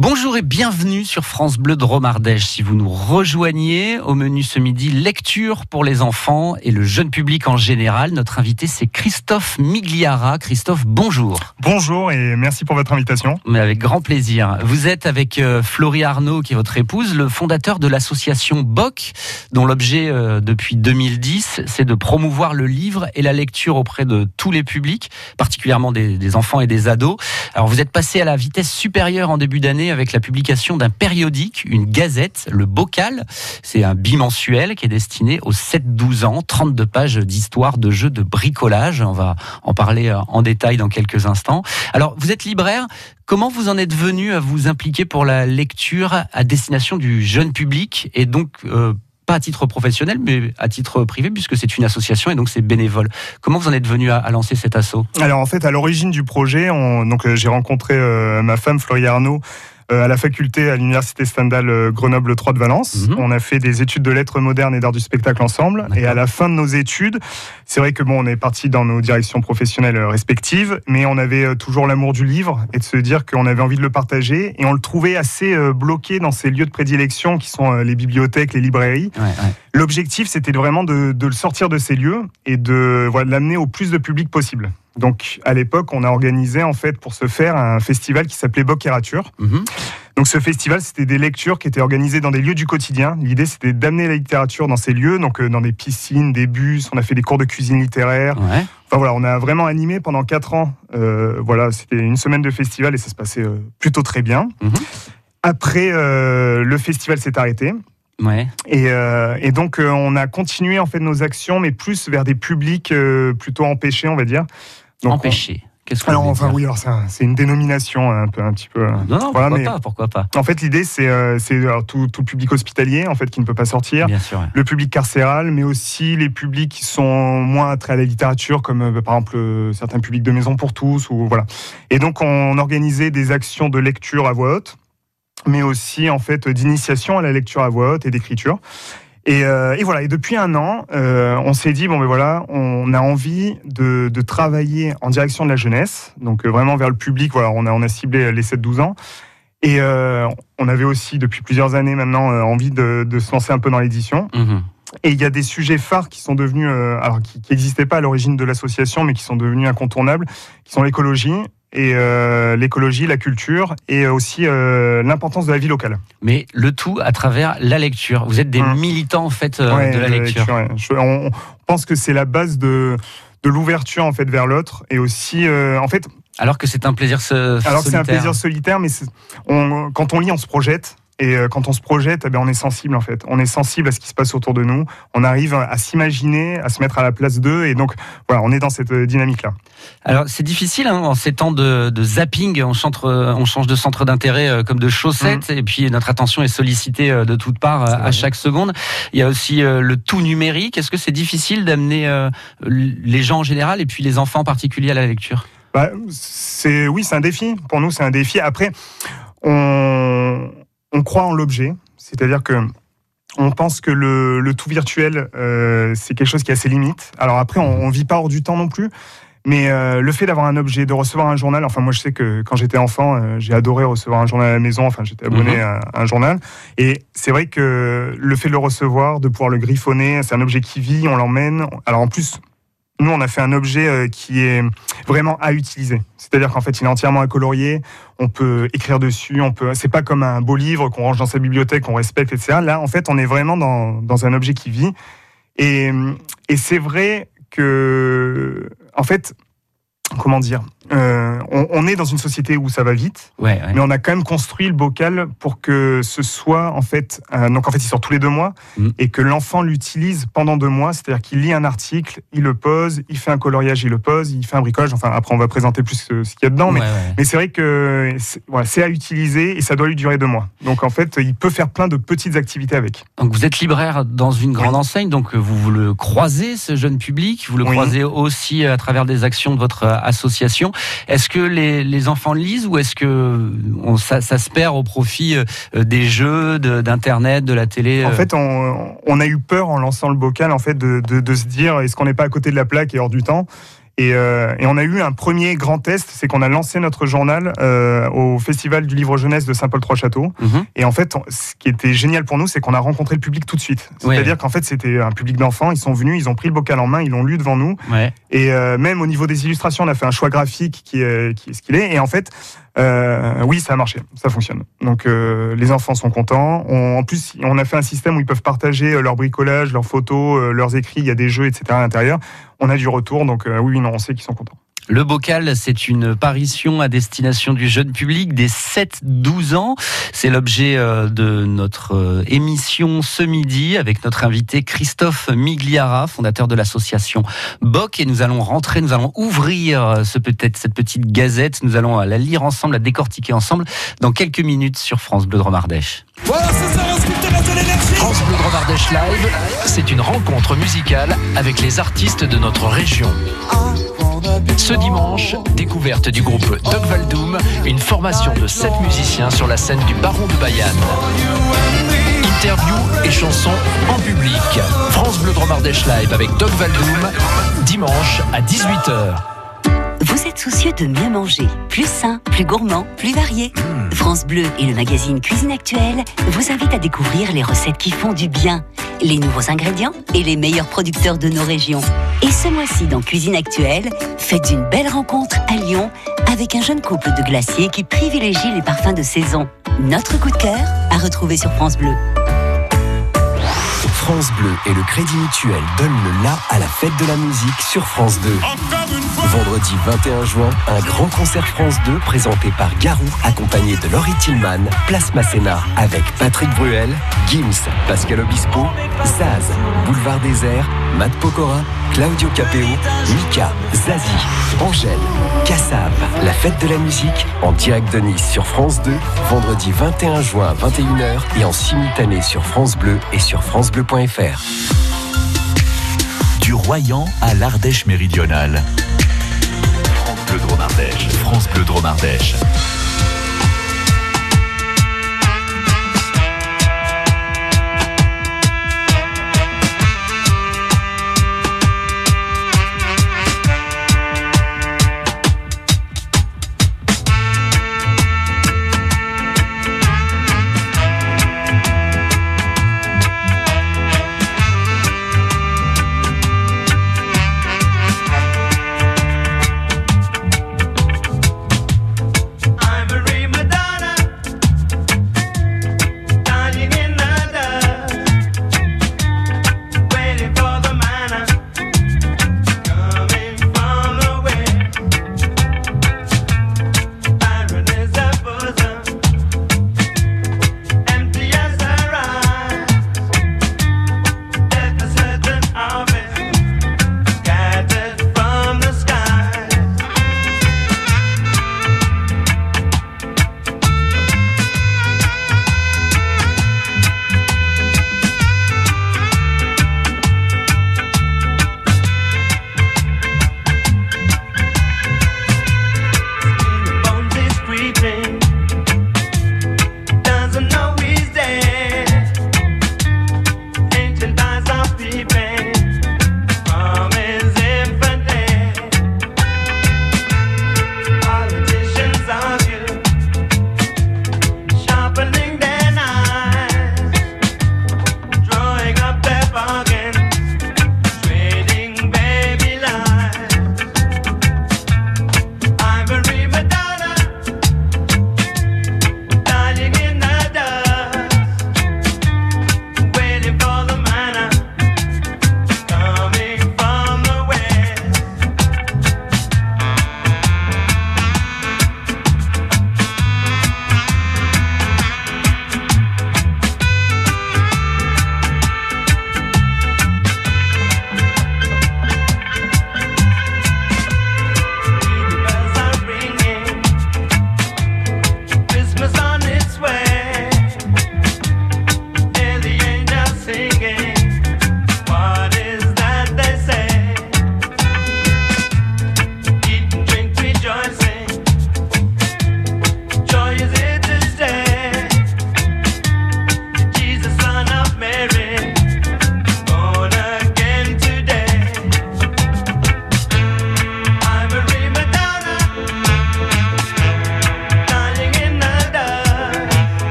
Bonjour et bienvenue sur France Bleu de Romardèche. Si vous nous rejoignez au menu ce midi, lecture pour les enfants et le jeune public en général. Notre invité c'est Christophe Migliara. Christophe, bonjour. Bonjour et merci pour votre invitation. Mais avec grand plaisir. Vous êtes avec euh, Florie Arnaud, qui est votre épouse, le fondateur de l'association BOC, dont l'objet euh, depuis 2010, c'est de promouvoir le livre et la lecture auprès de tous les publics, particulièrement des, des enfants et des ados. Alors vous êtes passé à la vitesse supérieure en début d'année avec la publication d'un périodique, une gazette, le Bocal. C'est un bimensuel qui est destiné aux 7-12 ans, 32 pages d'histoire de jeux de bricolage. On va en parler euh, en détail dans quelques instants. Alors, vous êtes libraire. Comment vous en êtes venu à vous impliquer pour la lecture à destination du jeune public et donc euh, pas à titre professionnel, mais à titre privé, puisque c'est une association et donc c'est bénévole. Comment vous en êtes venu à, lancer cet assaut? Alors en fait, à l'origine du projet, donc euh, j'ai rencontré ma femme Florie Arnaud à la faculté à l'université Stendhal euh, Grenoble 3 de Valence. Mhm. On a fait des études de lettres modernes et d'art du spectacle ensemble. Et à la fin de nos études, c'est vrai que bon, on est parti dans nos directions professionnelles euh, respectives, mais on avait toujours l'amour du livre et de se dire qu'on avait envie de le partager. Et on le trouvait assez bloqué dans ces lieux de prédilection qui sont les bibliothèques, les librairies. L'objectif, c'était vraiment de, de, le sortir de ces lieux et de, voilà, de l'amener au plus de public possible. Donc à l'époque, on a organisé en fait pour se faire un festival qui s'appelait Bocquerature. Mhm. Donc ce festival, c'était des lectures qui étaient organisées dans des lieux du quotidien. L'idée, c'était d'amener la littérature dans ces lieux, donc euh, dans des piscines, des bus. On a fait des cours de cuisine littéraire. Enfin voilà, on a vraiment animé pendant quatre ans. Euh, voilà, c'était une semaine de festival et ça se passait euh, plutôt très bien. Mhm. Après, le festival s'est arrêté. Ouais. Et, et, donc on a continué en fait nos actions, mais plus vers des publics plutôt empêchés, on va dire. Empêché. Qu'est-ce alors enfin oui, alors c'est une dénomination un peu un petit peu. Non, non, pourquoi pas, pourquoi pas. En fait, l'idée c'est euh, tout, tout, le public hospitalier en fait qui ne peut pas sortir, Bien sûr, le public carcéral, mais aussi les publics qui sont moins attraits à la littérature, comme euh, par exemple euh, certains publics de maison pour tous ou voilà. Et donc on organisait des actions de lecture à voix haute, mais aussi en fait d'initiation à la lecture à voix haute et d'écriture. Euh, et, voilà. Et depuis un an, euh, on s'est dit bon, mais voilà, on a envie de, travailler en direction de la jeunesse, donc euh, vraiment vers le public. Voilà, on a on a ciblé les 7-12 ans. Et on avait aussi depuis plusieurs années maintenant envie de, se lancer un peu dans l'édition. Mhm. Et il y a des sujets phares qui sont devenus, alors qui n'existaient pas à l'origine de l'association, mais qui sont devenus incontournables, qui sont l'écologie et euh, l'écologie, la culture et aussi euh, l'importance de la vie locale. Mais le tout à travers la lecture. Vous êtes des hum. militants en fait euh, de la lecture. on pense que c'est la base de, de l'ouverture en fait vers l'autre et aussi en fait. Alors que c'est un plaisir solitaire. Alors que c'est un plaisir solitaire, mais on, quand on lit, on se projette. Et euh, quand on se projette, eh bien, on est sensible en fait. On est sensible à ce qui se passe autour de nous. On arrive à s'imaginer, à se mettre à la place d'eux. Et donc, voilà, on est dans cette euh, dynamique-là. Alors, c'est difficile hein, en ces temps de, de zapping. On, on, change de centre d'intérêt euh, comme de chaussettes. Mmh. Et puis, notre attention est sollicitée de toutes parts à chaque seconde. Il y a aussi le tout numérique. Est-ce que c'est difficile d'amener les gens en général et puis les enfants en particulier à la lecture? Bah, c'est oui, c'est un défi. Pour nous, c'est un défi. Après, on on croit en l'objet, c'est-à-dire que on pense que le, tout virtuel, euh, c'est quelque chose qui a ses limites. Alors après, on, ne vit pas hors du temps non plus. Mais euh, le fait d'avoir un objet, de recevoir un journal, enfin moi je sais que quand j'étais enfant, euh, j'ai adoré recevoir un journal à la maison, enfin j'étais abonné mhm. à, un journal. Et c'est vrai que le fait de le recevoir, de pouvoir le griffonner, c'est un objet qui vit, on l'emmène. Alors en plus, nous, on a fait un objet euh, qui est vraiment à utiliser. C'est-à-dire qu'en fait, il est entièrement colorier. On peut écrire dessus. On peut. C'est pas comme un beau livre qu'on range dans sa bibliothèque, qu'on respecte, etc. Là, en fait, on est vraiment dans, dans un objet qui vit. Et, et c'est vrai que, en fait, comment dire euh, on, est dans une société où ça va vite, mais on a quand même construit le bocal pour que ce soit en fait, euh, donc en fait il sort tous les deux mois mm. et que l'enfant l'utilise pendant deux mois, c'est-à-dire qu'il lit un article, il le pose, il fait un coloriage, il le pose, il fait un bricolage. Enfin après on va présenter plus ce, qu'il y a dedans, mais, mais c'est vrai que c'est à utiliser et ça doit lui durer deux mois. Donc en fait il peut faire plein de petites activités avec. Donc vous êtes libraire dans une grande enseigne, donc vous, vous, le croisez ce jeune public, vous le croisez aussi à travers des actions de votre association. Est-ce que les, enfants lisent ou est-ce que ça, se perd au profit euh, des jeux, d'internet, de, la télé En euh fait, on, a eu peur en lançant le bocal en fait de, se dire est-ce qu'on n'est pas à côté de la plaque et hors du temps? Et, euh, et, on a eu un premier grand test, c'est qu'on a lancé notre journal euh, au Festival du Livre Jeunesse de Saint-Paul-Trois-Châteaux. Mhm. Et en fait, ce qui était génial pour nous, c'est qu'on a rencontré le public tout de suite. C'est-à-dire qu'en fait, c'était un public d'enfants. Ils sont venus, ils ont pris le bocal en main, ils l'ont lu devant nous. Ouais. Et euh, même au niveau des illustrations, on a fait un choix graphique qui est, qui est ce qu'il est. Et en fait, euh, oui, ça a marché, ça fonctionne. Donc euh, les enfants sont contents. On, en plus, on a fait un système où ils peuvent partager euh, leur bricolage, leurs photos, euh, leurs écrits. Il y a des jeux, etc. à l'intérieur. On a du retour, donc euh, oui, non, on sait qu'ils sont contents. Le bocal, c'est une parution à destination du jeune public des 7-12 ans. C'est l'objet euh, de notre euh, émission ce midi avec notre invité Christophe Migliara, fondateur de l'association BOC. Et nous allons rentrer, nous allons ouvrir euh, ce peut-être cette petite gazette. Nous allons la lire ensemble, la décortiquer ensemble dans quelques minutes sur France Bleu Dromardèche. Voilà, c'est de France Bleu Dromardèche Live, c'est une rencontre musicale avec les artistes de notre région. Ce dimanche, découverte du groupe Doc Valdoum, une formation de 7 musiciens sur la scène du Baron de Bayonne. Interview et chansons en public. France Bleu Dromardèche Live avec Doc Valdoum, dimanche à 18h. Êtes soucieux de mieux manger, plus sain, plus gourmand, plus varié France Bleu et le magazine Cuisine Actuelle vous invitent à découvrir les recettes qui font du bien, les nouveaux ingrédients et les meilleurs producteurs de nos régions. Et ce mois-ci dans Cuisine Actuelle, faites une belle rencontre à Lyon avec un jeune couple de glaciers qui privilégie les parfums de saison. Notre coup de cœur à retrouver sur France Bleu. France Bleu et le Crédit Mutuel donnent le la à la fête de la musique sur France 2. Vendredi 21 juin, un grand concert France 2 présenté par Garou, accompagné de Laurie Tillman, Place Masséna, avec Patrick Bruel, Gims, Pascal Obispo, Zaz, Boulevard Désert, Matt Pokora, Claudio Capeo, Mika, Zazie, Angèle, Kassav. La fête de la musique en direct de Nice sur France 2, vendredi 21 juin à 21h et en simultané sur France Bleu et sur francebleu.fr. Du Royan à l'Ardèche méridionale. France Bleu Dromardèche. France Bleu Dromardèche. I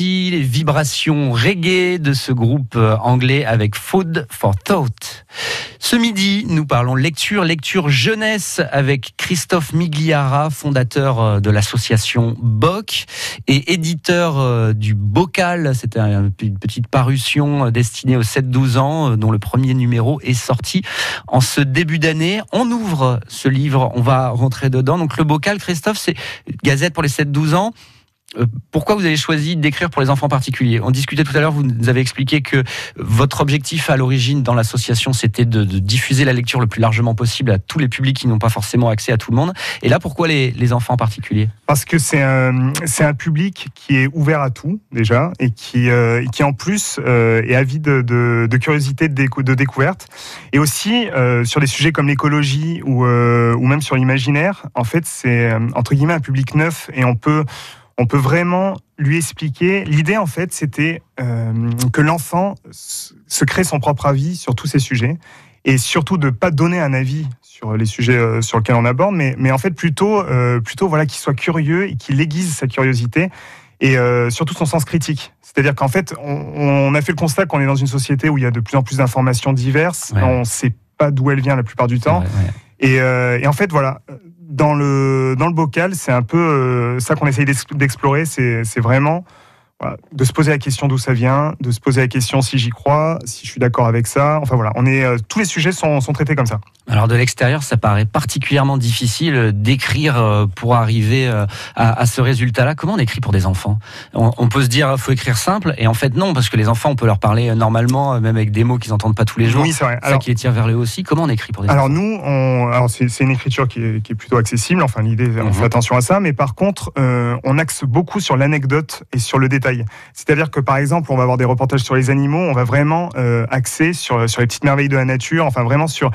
Les vibrations reggae de ce groupe euh, anglais avec Food for Thought. Ce midi, nous parlons lecture, lecture jeunesse avec Christophe Migliara, fondateur euh, de l'association BOC et éditeur euh, du Bocal. C'était une petite parution destinée aux 7-12 ans, dont le premier numéro est sorti en ce début d'année. On ouvre ce livre, on va rentrer dedans. Donc le Bocal, Christophe, c'est Gazette pour les 7-12 ans. Euh, pourquoi vous avez choisi d'écrire pour les enfants particuliers? On discutait tout à l'heure, vous nous avez expliqué que votre objectif à l'origine dans l'association, c'était de, diffuser la lecture le plus largement possible à tous les publics qui n'ont pas forcément accès à tout le monde. Et là, pourquoi les, enfants en particulier? Parce que c'est un, public qui est ouvert à tout, déjà, et qui, euh, qui en plus euh, est avide de, curiosité, de, de, découverte. Et aussi, sur des sujets comme l'écologie ou, ou même sur l'imaginaire, en fait, c'est entre guillemets un public neuf et on peut on peut vraiment lui expliquer. L'idée, en fait, c'était euh, que l'enfant se crée son propre avis sur tous ces sujets et surtout de pas donner un avis sur les sujets euh, sur lesquels on aborde, mais, mais en fait plutôt, euh, plutôt voilà, qu'il soit curieux et qu'il aiguise sa curiosité et surtout son sens critique. C'est-à-dire qu'en fait, on, a fait le constat qu'on est dans une société où il y a de plus en plus d'informations diverses, on ne sait pas d'où elle vient la plupart du temps. Et, et, en fait, voilà, dans le, dans le bocal, c'est un peu euh, ça qu'on essaye d'explorer. C'est vraiment de se poser la question d'où ça vient, de se poser la question si j'y crois, si je suis d'accord avec ça. Enfin voilà, on est, euh, tous les sujets sont, sont traités comme ça. Alors de l'extérieur, ça paraît particulièrement difficile d'écrire euh, pour arriver euh, à, ce résultat-là. Comment on écrit pour des enfants? On, peut se dire faut écrire simple, et en fait non, parce que les enfants, on peut leur parler normalement, même avec des mots qu'ils n'entendent pas tous les jours. Oui, c'est vrai. Ça qui les tire vers le haut aussi. Comment on écrit pour des alors enfants? nous, on, alors c'est, une écriture qui est, qui est, plutôt accessible. Enfin l'idée, on fait mhm. attention à ça, mais par contre, on axe beaucoup sur l'anecdote et sur le détail. C'est-à-dire que par exemple, on va avoir des reportages sur les animaux, on va vraiment euh, axer sur, sur les petites merveilles de la nature, enfin vraiment sur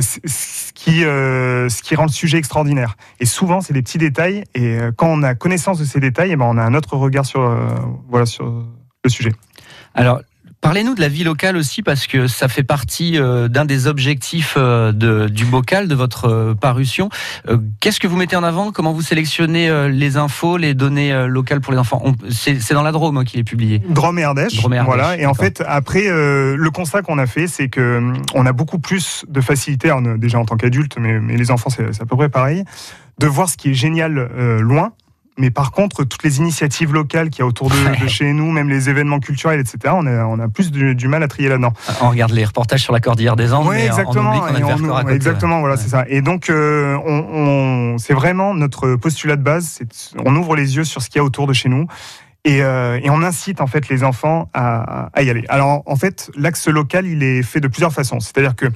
ce, qui, euh, ce qui rend le sujet extraordinaire. Et souvent, c'est des petits détails, et euh, quand on a connaissance de ces détails, eh ben, on a un autre regard sur, voilà, sur le sujet. Alors, Parlez-nous de la vie locale aussi, parce que ça fait partie euh, d'un des objectifs euh, de, du bocal, de votre euh, parution. Qu'est-ce que vous mettez en avant? Comment vous sélectionnez les infos, les données locales pour les enfants? C'est dans la Drôme hein, qu'il est publié. Drôme et Ardèche. voilà. Et en fait, après, le constat qu'on a fait, c'est que on a beaucoup plus de facilité, déjà en tant qu'adulte, mais, mais, les enfants, c'est à peu près pareil, de voir ce qui est génial loin mais par contre, toutes les initiatives locales qu'il y a autour de, chez nous, même les événements culturels, etc., on a, on a plus du, mal à trier là-dedans. On regarde les reportages sur la Cordillère des Andes, oui, exactement, on, exactement, voilà, c'est ça. Et donc, euh, on, c'est vraiment notre postulat de base. On ouvre les yeux sur ce qu'il y a autour de chez nous. Euh, et, on incite en fait les enfants à, y aller. Alors en fait, l'axe local, il est fait de plusieurs façons. C'est-à-dire que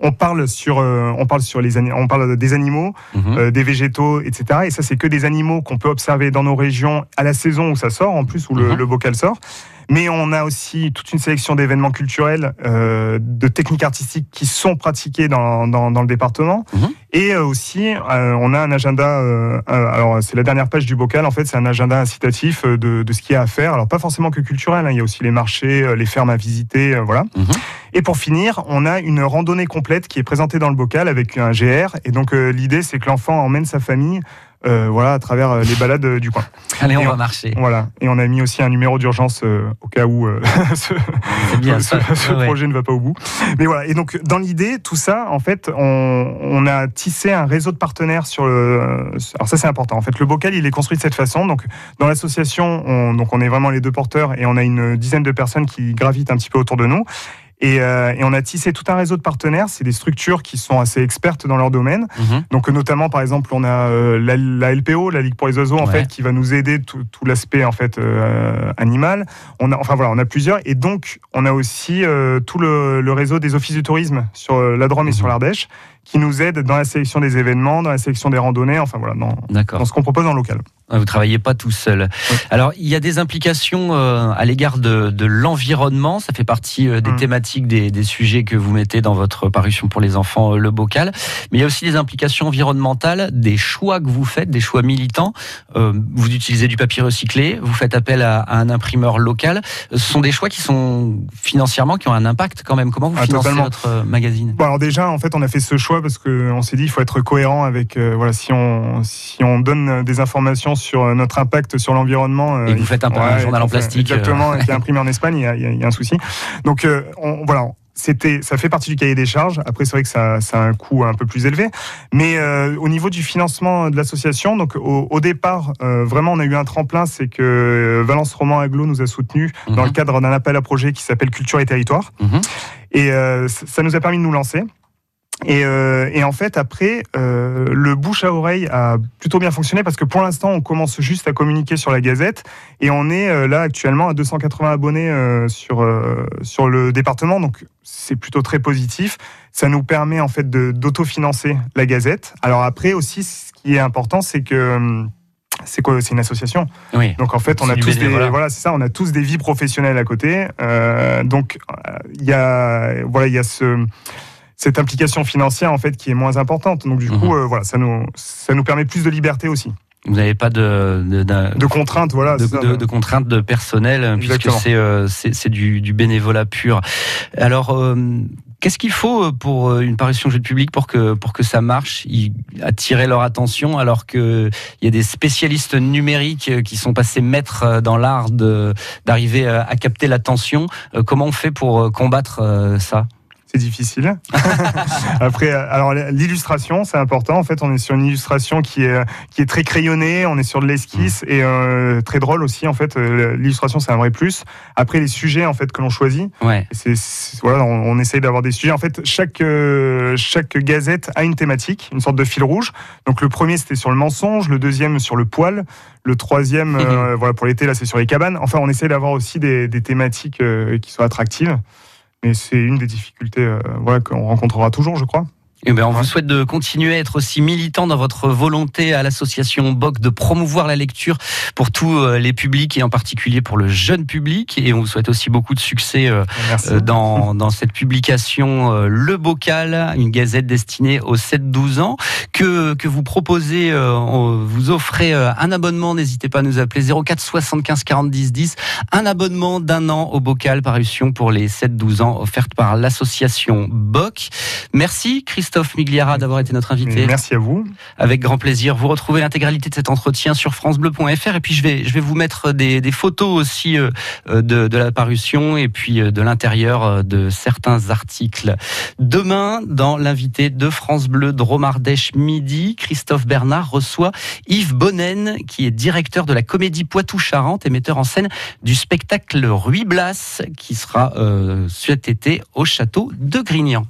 on parle sur, euh, on parle sur les, on parle des animaux, mhm. euh, des végétaux, etc. Et ça, c'est que des animaux qu'on peut observer dans nos régions à la saison où ça sort, en plus où le, mhm. le bocal sort. Mais on a aussi toute une sélection d'événements culturels, euh, de techniques artistiques qui sont pratiquées dans, dans, dans le département. Mhm. Et euh, aussi, euh, on a un agenda, euh, alors c'est la dernière page du bocal, en fait, c'est un agenda incitatif de, de ce qu'il y a à faire. Alors pas forcément que culturel, hein, il y a aussi les marchés, les fermes à visiter, voilà. Mhm. Et pour finir, on a une randonnée complète qui est présentée dans le bocal avec un GR. Et donc l'idée, c'est que l'enfant emmène sa famille euh, voilà, à travers euh, les balades euh, du coin. Allez, on, va marcher. Voilà, et on a mis aussi un numéro d'urgence au cas où ce, bien, ce, projet ne va pas au bout. Mais voilà, et donc dans l'idée, tout ça, en fait, on, on, a tissé un réseau de partenaires sur le. Alors ça, c'est important. En fait, le bocal, il est construit de cette façon. Donc dans l'association, on, donc on est vraiment les deux porteurs et on a une dizaine de personnes qui gravitent un petit peu autour de nous. Euh, et, on a tissé tout un réseau de partenaires. C'est des structures qui sont assez expertes dans leur domaine. Mhm. Donc notamment, par exemple, on a euh, la, LPO, la Ligue pour les oiseaux, en fait, qui va nous aider tout, l'aspect en fait euh, animal. On a, enfin voilà, on a plusieurs. Et donc, on a aussi tout le, réseau des offices du tourisme sur la Drôme et sur mhm. l'Ardèche, qui nous aident dans la sélection des événements, dans la sélection des randonnées. Enfin voilà, dans, dans ce qu'on propose en local. Vous travaillez pas tout seul. Alors, il y a des implications euh, à l'égard de, de l'environnement. Ça fait partie euh, des mm. thématiques, des, des, sujets que vous mettez dans votre parution pour les enfants, euh, le bocal. Mais il y a aussi des implications environnementales, des choix que vous faites, des choix militants. vous utilisez du papier recyclé, vous faites appel à, un imprimeur local. Ce sont des choix qui sont financièrement, qui ont un impact quand même. Comment vous ah, financez votre magazine? Bon, Alors déjà, en fait, on a fait ce choix pourquoi Parce qu'on s'est dit il faut être cohérent avec voilà si on si on donne des informations sur notre impact sur l'environnement. et vous faites un, un journal en plastique. Exactement, qui est imprimé en Espagne, il y a, il y a un souci. Donc on, voilà, c'était, ça fait partie du cahier des charges. Après, c'est vrai que ça, ça, a un coût un peu plus élevé. Mais euh, au niveau du financement de l'association, donc au, départ, euh, vraiment, on a eu un tremplin, c'est que Valence Roman Aglo nous a soutenus dans le mhm. cadre d'un appel à projet qui s'appelle Culture et Territoire. Mhm. Et euh, ça nous a permis de nous lancer. Et, euh, et, en fait, après, euh, le bouche à oreille a plutôt bien fonctionné parce que pour l'instant, on commence juste à communiquer sur la Gazette et on est euh, là actuellement à 280 abonnés euh, sur sur le département, donc c'est plutôt très positif. Ça nous permet en fait d'autofinancer la Gazette. Alors après aussi, ce qui est important, c'est que c'est quoi C'est une association. Oui. Donc en fait, on a tous des voilà, c'est ça, on a tous des vies professionnelles à côté. donc il y a voilà, il y a ce cette implication financière en fait qui est moins importante. Donc du coup, mhm. euh, voilà, ça nous ça nous permet plus de liberté aussi. Vous n'avez pas de de, de, contraintes, voilà, de, de, contraintes de personnel puisque c'est euh, c'est du, du, bénévolat pur. Alors. Euh, qu'est-ce qu'il faut pour une parution jeu public pour que pour que ça marche, attirer leur attention alors que il y a des spécialistes numériques qui sont passés maîtres dans l'art d'arriver à capter l'attention. Comment on fait pour combattre ça? C'est difficile. Après, alors l'illustration, c'est important. En fait, on est sur une illustration qui est qui est très crayonnée. On est sur de l'esquisse mm. et euh, très drôle aussi. En fait, euh, l'illustration, c'est un vrai plus. Après, les sujets en fait que l'on choisit, ouais. c'est voilà, on, essaye d'avoir des sujets. En fait, chaque euh, chaque gazette a une thématique, une sorte de fil rouge. Donc le premier, c'était sur le mensonge. Le deuxième, sur le poil. Le troisième, voilà, pour l'été, là, c'est sur les cabanes. Enfin, on essaye d'avoir aussi des, des thématiques qui soient attractives. Mais c'est une des difficultés euh, qu'on rencontrera toujours, je crois. Eh bien, on vous souhaite de continuer à être aussi militant dans votre volonté à l'association BOC de promouvoir la lecture pour tous euh, les publics et en particulier pour le jeune public. Et on vous souhaite aussi beaucoup de succès euh, euh, dans, dans cette publication Le Bocal, une gazette destinée aux 7-12 ans que, que vous proposez, vous offrez un abonnement, n'hésitez pas à nous appeler 04 75 40 10 10, un abonnement d'un an au Bocal, parution pour les 7-12 ans offerte par l'association BOC. Merci Christophe. Christophe Migliara d'avoir été notre invité. Merci à vous. Avec grand plaisir. Vous retrouvez l'intégralité de cet entretien sur francebleu.fr et puis je vais, je vais vous mettre des, des photos aussi euh, de, de, la parution et puis euh, de l'intérieur euh, de certains articles. Demain, dans l'invité de France Bleu Dromardèche Midi, Christophe Bernard reçoit Yves Bonnen qui est directeur de la comédie Poitou-Charentes et metteur en scène du spectacle Ruy Blas qui sera cet été au château de Grignan.